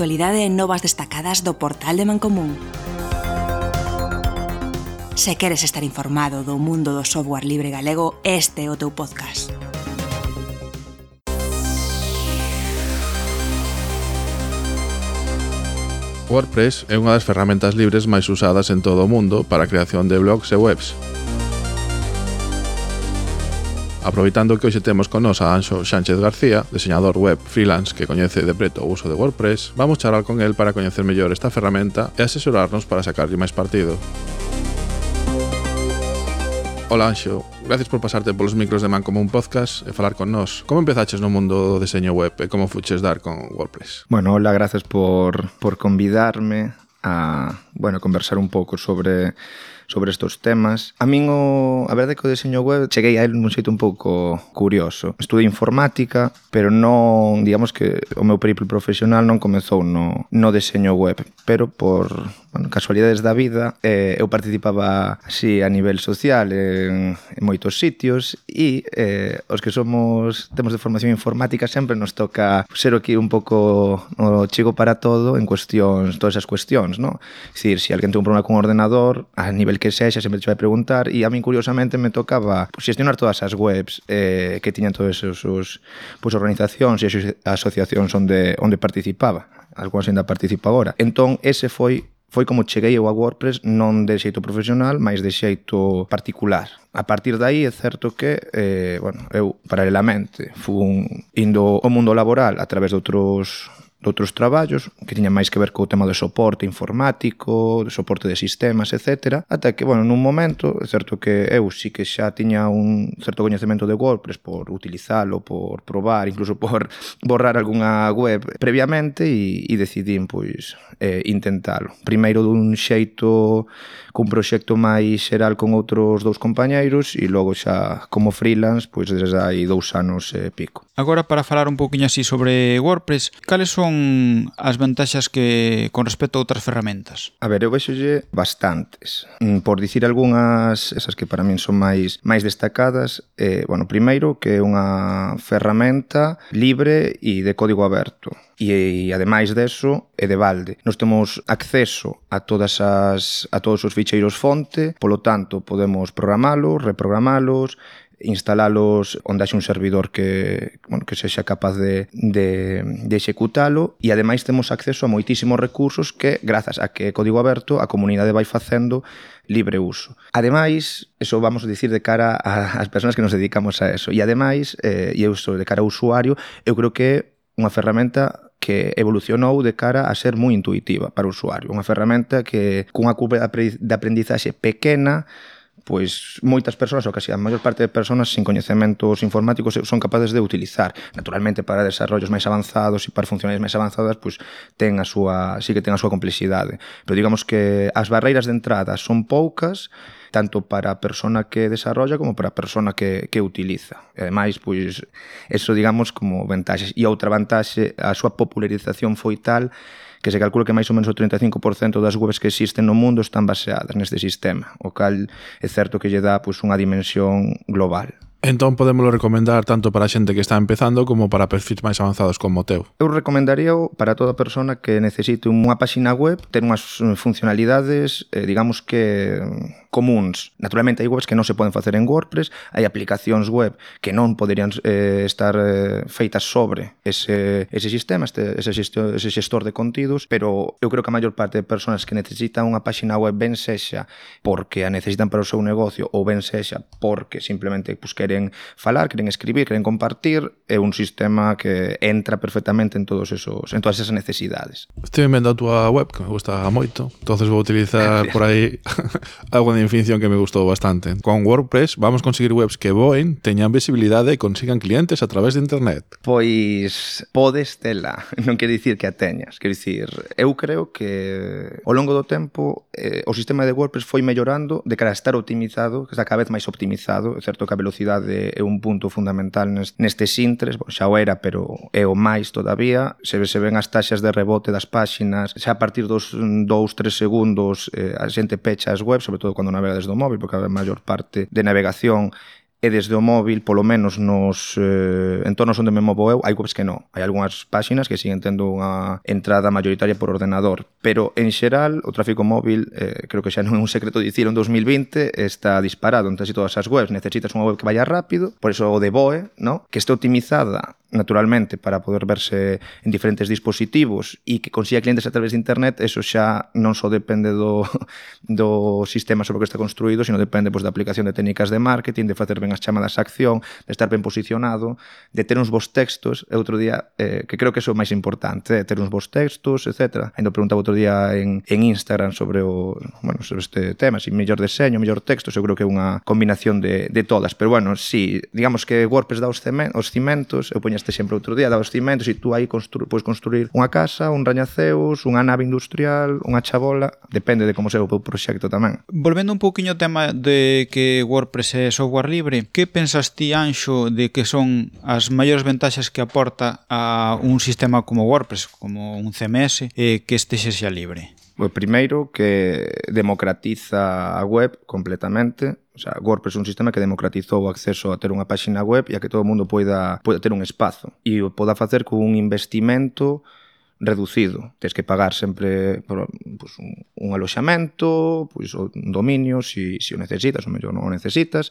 actualidade e novas destacadas do portal de Mancomún. Se queres estar informado do mundo do software libre galego, este é o teu podcast. WordPress é unha das ferramentas libres máis usadas en todo o mundo para a creación de blogs e webs. Aproveitando que hoxe temos con nos a Anxo Sánchez García, diseñador web freelance que coñece de preto o uso de WordPress, vamos charlar con el para coñecer mellor esta ferramenta e asesorarnos para sacarlle máis partido. Ola Anxo, gracias por pasarte polos micros de Man como un podcast e falar con nós. Como empezaches no mundo do deseño web e como fuches dar con WordPress? Bueno, hola, gracias por, por convidarme a, bueno, conversar un pouco sobre sobre estos temas. A min o, a verdade que o deseño web cheguei a él nun xeito un pouco curioso. Estudei informática, pero non, digamos que o meu periplo profesional non comezou no, no deseño web, pero por bueno, casualidades da vida eh, eu participaba así a nivel social en, en moitos sitios e eh, os que somos temos de formación informática sempre nos toca ser aquí un pouco no chico para todo en cuestións todas esas cuestións, non? Es decir, se si alguén ten un problema con ordenador a nivel que sexa sempre te vai preguntar e a min curiosamente me tocaba pues, todas as webs eh, que tiñan todos esos os, pues, organizacións e asociacións onde, onde participaba algunhas ainda participa agora entón ese foi foi como cheguei eu a WordPress non de xeito profesional, máis de xeito particular. A partir dai é certo que, eh, bueno, eu paralelamente fun indo ao mundo laboral a través de outros doutros traballos que tiñan máis que ver co tema de soporte informático, de soporte de sistemas, etc. Ata que, bueno, nun momento, é certo que eu sí que xa tiña un certo coñecemento de WordPress por utilizalo, por probar, incluso por borrar algunha web previamente e, e decidín, pois, eh, intentalo. Primeiro dun xeito cun proxecto máis xeral con outros dous compañeiros e logo xa como freelance, pois, desde hai dous anos e eh, pico. Agora, para falar un poquinho así sobre WordPress, cales son son as vantaxas que con respecto a outras ferramentas? A ver, eu vexolle bastantes. Mm, por dicir algunhas, esas que para min son máis máis destacadas, eh, bueno, primeiro que é unha ferramenta libre e de código aberto. E, e ademais deso, é de balde. Nos temos acceso a todas as a todos os ficheiros fonte, polo tanto podemos programalos, reprogramalos, instalalos onde haxe un servidor que, bueno, que sexa capaz de, de, de executalo e ademais temos acceso a moitísimos recursos que grazas a que é código aberto a comunidade vai facendo libre uso. Ademais, eso vamos a dicir de cara ás persoas que nos dedicamos a eso. E ademais, eh, e eu sou de cara ao usuario, eu creo que é unha ferramenta que evolucionou de cara a ser moi intuitiva para o usuario. Unha ferramenta que cunha curva de aprendizaxe pequena pois moitas persoas, ou casi a maior parte de persoas sin coñecementos informáticos eh, son capaces de utilizar. Naturalmente para desarrollos máis avanzados e para funcionalidades máis avanzadas, pois ten a súa, sí que ten a súa complexidade. Pero digamos que as barreiras de entrada son poucas tanto para a persona que desarrolla como para a persona que, que utiliza. E ademais, pois, eso digamos como ventaxes. E outra vantaxe, a súa popularización foi tal que se calcula que máis ou menos o 35% das webs que existen no mundo están baseadas neste sistema, o cal é certo que lle dá pois, unha dimensión global. Entón podemoslo recomendar tanto para a xente que está empezando como para perfis máis avanzados como o teu. Eu recomendaría para toda persona que necesite unha páxina web ter unhas eh, funcionalidades, eh, digamos que mm, comuns. Naturalmente hai webs que non se poden facer en WordPress, hai aplicacións web que non poderían eh, estar eh, feitas sobre ese, ese sistema, este, ese, gestor, ese gestor de contidos, pero eu creo que a maior parte de persoas que necesitan unha páxina web ben sexa porque a necesitan para o seu negocio ou ben sexa porque simplemente pues, queren queren falar, queren escribir, queren compartir, é un sistema que entra perfectamente en todos esos en todas esas necesidades. Estive vendo a túa web, que me gusta moito, entonces vou utilizar por aí algo de definición que me gustou bastante. Con WordPress vamos conseguir webs que voen, teñan visibilidade e consigan clientes a través de internet. Pois podes tela, non quer dicir que a teñas, quer dicir, eu creo que ao longo do tempo eh, o sistema de WordPress foi mellorando de cara a estar optimizado, que está cada vez máis optimizado, é certo que a velocidade mobilidade é un punto fundamental nestes intres, bon, xa o era, pero é o máis todavía, se, se ven as taxas de rebote das páxinas, xa a partir dos mm, 2-3 segundos eh, a xente pecha as webs, sobre todo cando navega desde o móvil, porque a maior parte de navegación e desde o móvil, polo menos nos eh, entornos onde me movo eu, hai webs que non. Hai algunhas páxinas que siguen tendo unha entrada mayoritaria por ordenador, pero en xeral o tráfico móvil, eh, creo que xa non é un secreto dicir, en 2020 está disparado en casi todas as webs. Necesitas unha web que vaya rápido, por eso o de BOE, ¿no? que este optimizada naturalmente para poder verse en diferentes dispositivos e que consiga clientes a través de internet, eso xa non só depende do, do sistema sobre o que está construído, sino depende pois, da aplicación de técnicas de marketing, de facer ben as chamadas a acción, de estar ben posicionado, de ter uns bons textos, e outro día, eh, que creo que eso é o máis importante, eh, ter uns bons textos, etc. Ainda preguntaba outro día en, en Instagram sobre o bueno, sobre este tema, se si mellor deseño, mellor texto, eu creo que é unha combinación de, de todas, pero bueno, si, sí, digamos que WordPress dá os, cemen, os cimentos, eu poño este exemplo outro día, dos cimentos, e tú aí constru, pois construir unha casa, un rañaceus, unha nave industrial, unha chabola, depende de como sea o teu proxecto tamén. Volvendo un pouquiño ao tema de que WordPress é software libre, que pensas ti, Anxo, de que son as maiores ventaxas que aporta a un sistema como WordPress, como un CMS, eh, que este xa libre? O primeiro que democratiza a web completamente, o sea, WordPress é un sistema que democratizou o acceso a ter unha páxina web e a que todo o mundo poida, poida ter un espazo. E o poda facer con un investimento reducido. Tens que pagar sempre por, pues, un, un aloxamento, pois, pues, un dominio, se si, si o necesitas, ou mellor non o necesitas,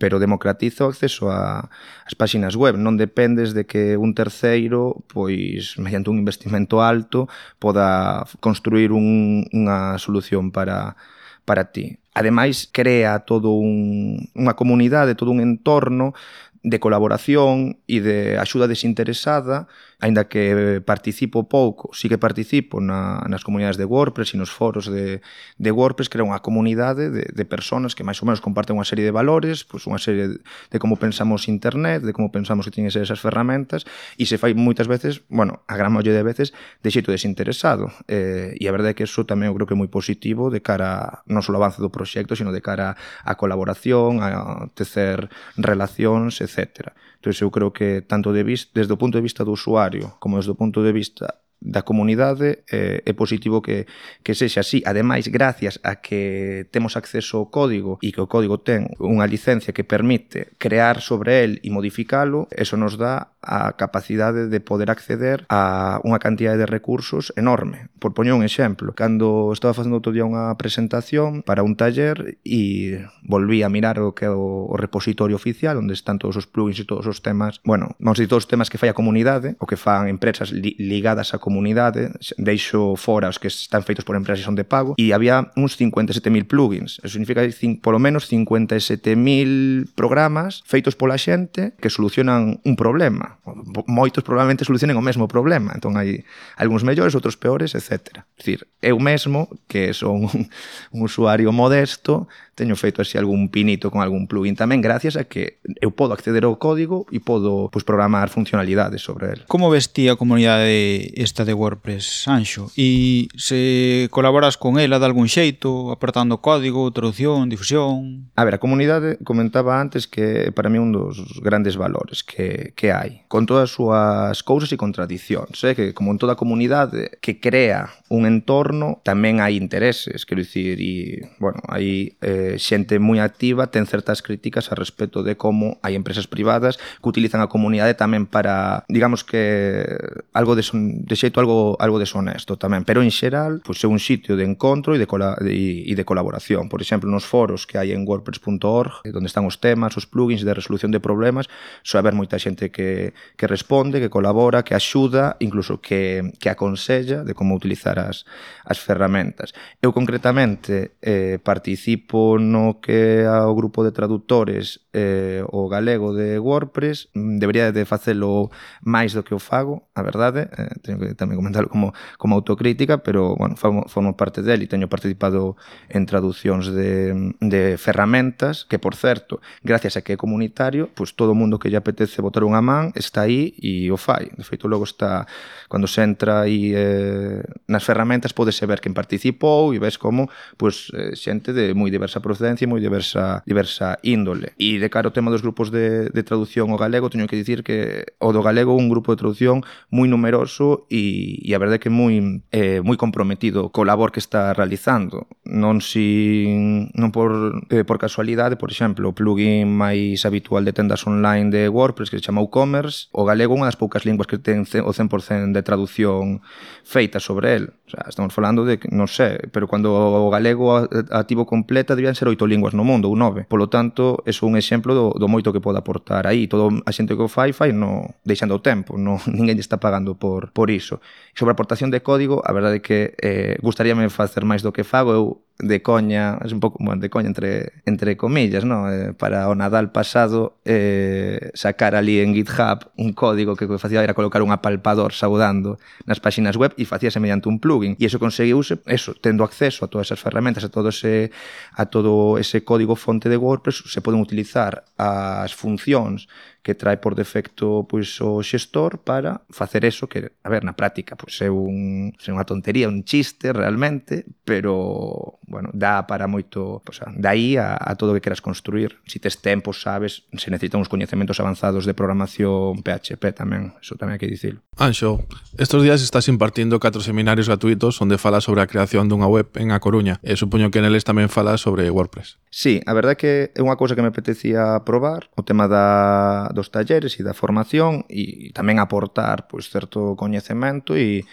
pero democratiza o acceso a, as páxinas web. Non dependes de que un terceiro, pois, mediante un investimento alto, poda construir un, unha solución para, para ti. Ademais, crea todo un, unha comunidade, todo un entorno de colaboración e de axuda desinteresada aínda que participo pouco, sí que participo na, nas comunidades de WordPress e nos foros de, de WordPress, que era unha comunidade de, de personas que máis ou menos comparten unha serie de valores, pois unha serie de, de como pensamos internet, de como pensamos que tiñen ser esas ferramentas, e se fai moitas veces, bueno, a gran maioría de veces, de xeito desinteresado. Eh, e a verdade é que eso tamén eu creo que é moi positivo de cara non só ao avance do proxecto, sino de cara a colaboración, a tecer relacións, etcétera. Entón, eu creo que tanto de vista, desde o punto de vista do usuario como desde o punto de vista da comunidade eh, é positivo que, que sexa así. Ademais, gracias a que temos acceso ao código e que o código ten unha licencia que permite crear sobre el e modificalo, eso nos dá a capacidade de poder acceder a unha cantidade de recursos enorme. Por poñer un exemplo, cando estaba facendo outro día unha presentación para un taller e volví a mirar o que é o, o repositorio oficial onde están todos os plugins e todos os temas, bueno, vamos a dizer, todos os temas que fai a comunidade, o que fan empresas li, ligadas a comunidade comunidade, deixo fora os que están feitos por empresas e son de pago, e había uns 57.000 plugins. Eso significa polo menos 57.000 programas feitos pola xente que solucionan un problema. Moitos probablemente solucionen o mesmo problema. Entón hai algúns mellores, outros peores, etc. É dicir, eu mesmo, que son un, un usuario modesto, teño feito así algún pinito con algún plugin tamén gracias a que eu podo acceder ao código e podo pues, programar funcionalidades sobre el. Como ves ti a comunidade esta de WordPress, Anxo? E se colaboras con ela de algún xeito, apertando código, traducción, difusión? A ver, a comunidade comentaba antes que para mí un dos grandes valores que, que hai, con todas as súas cousas e contradicións, eh? que como en toda comunidade que crea un entorno tamén hai intereses, quero dicir, e, bueno, hai eh, xente moi activa ten certas críticas a respecto de como hai empresas privadas que utilizan a comunidade tamén para, digamos que algo de, son, de xeito algo algo deshonesto tamén, pero en xeral pois pues, é un sitio de encontro e de, cola, e, e de colaboración. Por exemplo, nos foros que hai en wordpress.org, eh, onde están os temas, os plugins de resolución de problemas, só haber moita xente que, que responde, que colabora, que axuda, incluso que, que aconsella de como utilizar as, as ferramentas. Eu concretamente eh, participo no que ao grupo de traductores eh, o galego de WordPress mm, debería de facelo máis do que o fago, a verdade eh, teño que tamén comentarlo como, como autocrítica pero, bueno, formo, formo parte del e teño participado en traduccións de, de ferramentas que, por certo, gracias a que é comunitario pois todo o mundo que lle apetece botar unha man está aí e o fai. De feito, logo está, cando se entra aí eh, nas ferramentas podese ver quen participou e ves como pois, xente de moi diversa diversa procedencia e moi diversa diversa índole. E de cara ao tema dos grupos de, de traducción ao galego, teño que dicir que o do galego un grupo de traducción moi numeroso e, e a verdade é que moi eh, moi comprometido co labor que está realizando. Non sin non por eh, por casualidade, por exemplo, o plugin máis habitual de tendas online de WordPress que se chama WooCommerce, o galego é unha das poucas linguas que ten o 100% de traducción feita sobre el O sea, estamos falando de, non sei, pero cando o galego ativo completa debían ser oito linguas no mundo, ou nove. Polo tanto, é un exemplo do, do moito que pode aportar aí. Todo a xente que o fai, fai no, deixando o tempo, no, ninguén lle está pagando por, por iso. E sobre a aportación de código, a verdade é que eh, gustaríame facer máis do que fago, eu de coña, es un pouco, bueno, de coña entre, entre comillas, ¿no? Eh, para o Nadal pasado eh, sacar ali en GitHub un código que o que facía era colocar un apalpador saudando nas páxinas web e facíase mediante un plugin. E iso conseguiuse, eso, tendo acceso a todas esas ferramentas, a todo ese, a todo ese código fonte de WordPress, se poden utilizar as funcións que trae por defecto pois o xestor para facer eso que, a ver, na práctica pois é un é unha tontería, un chiste realmente, pero bueno, dá para moito, pois, dai a, a todo o que queras construir. Si tes tempo, sabes, se necesitan uns coñecementos avanzados de programación PHP tamén, eso tamén hai que dicilo. Anxo, estos días estás impartindo catro seminarios gratuitos onde falas sobre a creación dunha web en A Coruña e supoño que neles tamén falas sobre WordPress. Sí, a verdade é que é unha cousa que me apetecía probar, o tema da dos talleres e da formación e tamén aportar pois, certo coñecemento e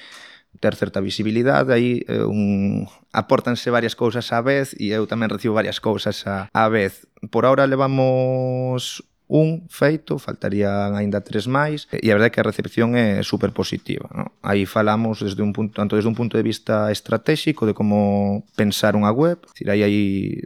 ter certa visibilidade, aí eh, un, apórtanse varias cousas á vez e eu tamén recibo varias cousas á, á vez. Por ahora levamos un feito, faltarían aínda tres máis, e a verdade é que a recepción é super positiva. No? Aí falamos desde un punto, tanto desde un punto de vista estratégico de como pensar unha web, decir, aí, aí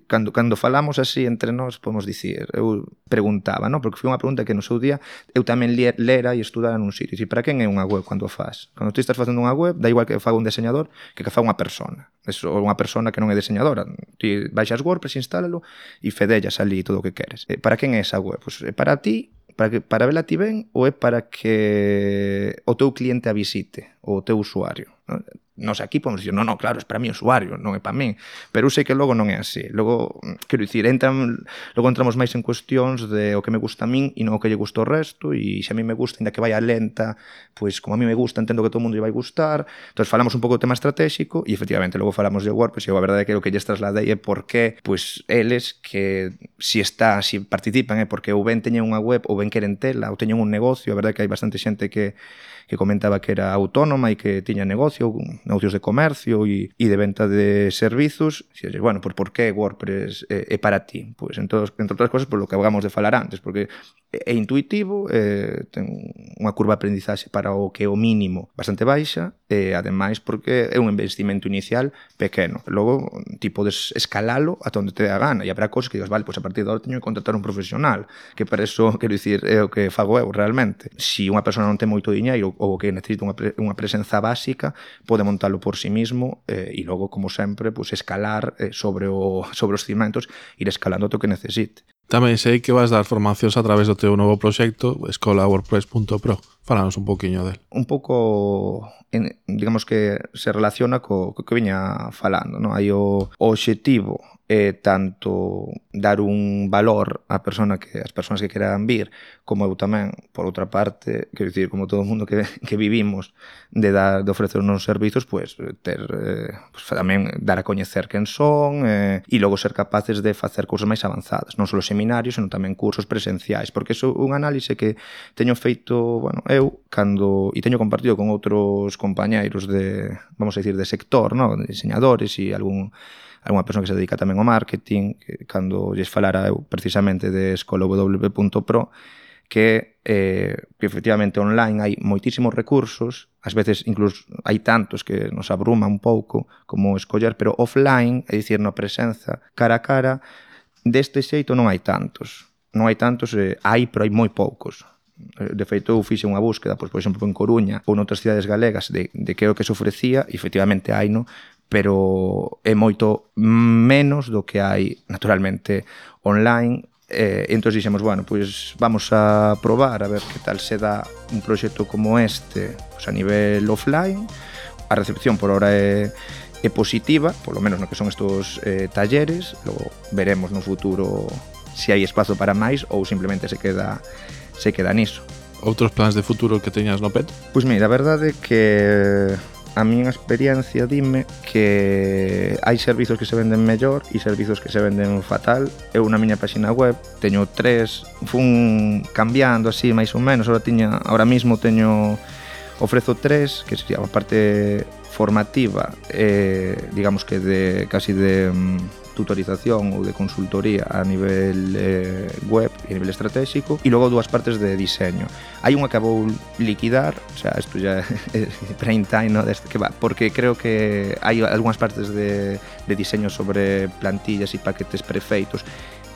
cando, cando falamos así entre nós, podemos dicir, eu preguntaba, no? porque foi unha pregunta que no seu día eu tamén lera e estudara nun sitio, dicir, para quen é unha web cando a faz? Cando tú estás facendo unha web, da igual que faga un diseñador que que faga unha persona, Eso, ou unha persona que non é diseñadora, ti baixas WordPress, instálalo e fedellas ali todo o que queres. E para quen é esa web? Pois, é Para ti, para, que, para vela ti ben ou é para que o teu cliente a visite, o teu usuario? nos aquí podemos dicir, non, non, claro, é para mi usuario, non é para min, pero eu sei que logo non é así. Logo, mm, quero dicir, entran, logo entramos máis en cuestións de o que me gusta a min e non o que lle gusta o resto, e se a mí me gusta, ainda que vaya lenta, pois como a mí me gusta, entendo que todo mundo lle vai gustar. Entón, falamos un pouco do tema estratégico e efectivamente logo falamos de WordPress e a verdade é que o que lles trasladei é por qué, pois eles que si está, si participan, é porque ou ben teñen unha web ou ben queren tela, ou teñen un negocio, a verdade é que hai bastante xente que que comentaba que era autónoma e que tiña negocio, negocios de comercio e, e de venta de servizos, e dices, bueno, pues por que WordPress é, é para ti? Pois pues, entón, entre outras cosas, por lo que acabamos de falar antes, porque é intuitivo, eh, ten unha curva de aprendizaxe para o que é o mínimo bastante baixa, e ademais porque é un investimento inicial pequeno. Logo, ti podes escalalo ata onde te dá gana, e habrá cosas que digas, vale, pois a partir de agora teño que contratar un profesional, que para eso, quero dicir, é o que fago eu realmente. Se si unha persona non ten moito diñeiro ou que necesita unha, pre unha presenza básica, pode montalo por si sí mismo eh, e logo, como sempre, pues, escalar eh, sobre, o, sobre os cimentos, ir escalando o que necesite. Tamén sei que vas dar formacións a través do teu novo proxecto, escolawordpress.pro. Falanos un poquinho del. Un pouco, en, digamos que se relaciona co, co que viña falando, non? Hai o, o objetivo é tanto dar un valor á persona que as persoas que queran vir, como eu tamén, por outra parte, quero dicir, como todo o mundo que, que vivimos de dar de ofrecer uns servizos, pois pues, ter eh, pues, tamén dar a coñecer quen son eh, e logo ser capaces de facer cousas máis avanzadas, non só seminarios, senón tamén cursos presenciais, porque é un análise que teño feito, bueno, eu cando e teño compartido con outros compañeiros de, vamos a decir, de sector, no, de diseñadores e algún algunha persoa que se dedica tamén ao marketing, que, cando lles falara eu precisamente de escolaw.pro, que, eh, que efectivamente online hai moitísimos recursos, ás veces incluso hai tantos que nos abruma un pouco como escoller, pero offline, é dicir, na presenza cara a cara, deste xeito non hai tantos. Non hai tantos, eh, hai, pero hai moi poucos. Eh, de feito eu fixe unha búsqueda, pois, por exemplo, en Coruña ou noutras cidades galegas de, de que é o que se ofrecía, e efectivamente hai no, pero é moito menos do que hai naturalmente online Eh, entón dixemos, bueno, pois vamos a probar a ver que tal se dá un proxecto como este pois a nivel offline. A recepción por ahora é, é positiva, polo menos no que son estos eh, talleres, logo veremos no futuro se hai espazo para máis ou simplemente se queda se queda niso. Outros plans de futuro que teñas no PET? Pois mira, a verdade é que a miña experiencia dime que hai servizos que se venden mellor e servizos que se venden fatal. Eu na miña páxina web teño tres, fun cambiando así máis ou menos, ahora tiña, ahora mismo teño ofrezo tres, que sería a parte formativa, eh, digamos que de casi de mm, tutorización ou de consultoría a nivel eh, web e a nivel estratégico e logo dúas partes de diseño. Hai unha que vou liquidar, o sea, isto ya é brain time, no? Deste que va, porque creo que hai algunhas partes de, de diseño sobre plantillas e paquetes prefeitos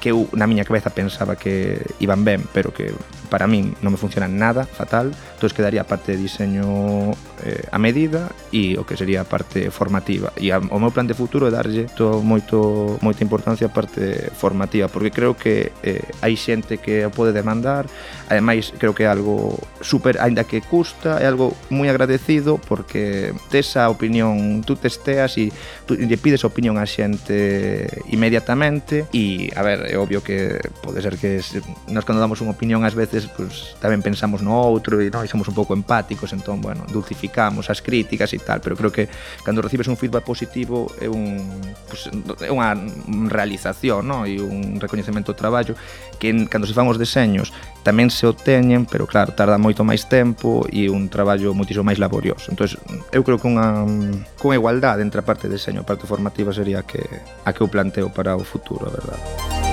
que eu na miña cabeza pensaba que iban ben, pero que para min non me funciona nada fatal, entón quedaría a parte de diseño eh, a medida e o que sería a parte formativa. E a, o meu plan de futuro é darlle to, moito, moita importancia a parte formativa, porque creo que eh, hai xente que o pode demandar, ademais creo que é algo super, aínda que custa, é algo moi agradecido porque tes a opinión, tú testeas e tú lle pides opinión a xente inmediatamente. E, a ver, é obvio que pode ser que nos cando damos unha opinión ás veces veces pues, tamén pensamos no outro e, no, e somos un pouco empáticos, entón, bueno, dulcificamos as críticas e tal, pero creo que cando recibes un feedback positivo é un pues, é unha realización, no? e un recoñecemento do traballo que cando se fan os deseños tamén se obteñen, pero claro, tarda moito máis tempo e un traballo moitísimo máis laborioso. Entón, eu creo que unha con igualdade entre a parte de deseño e a parte formativa sería a que a que eu planteo para o futuro, a verdade.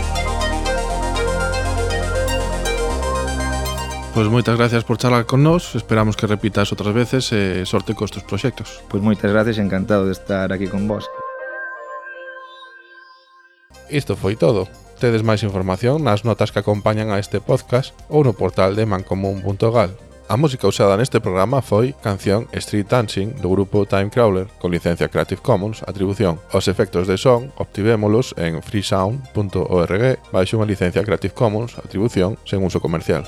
Pois moitas gracias por charlar con nós, esperamos que repitas outras veces e sorte cos teus proxectos. Pois moitas gracias, encantado de estar aquí con vos. Isto foi todo. Tedes máis información nas notas que acompañan a este podcast ou no portal de mancomun.gal. A música usada neste programa foi canción Street Dancing do grupo Time Crawler con licencia Creative Commons atribución. Os efectos de son obtivémolos en freesound.org baixo unha licencia Creative Commons atribución sen uso comercial.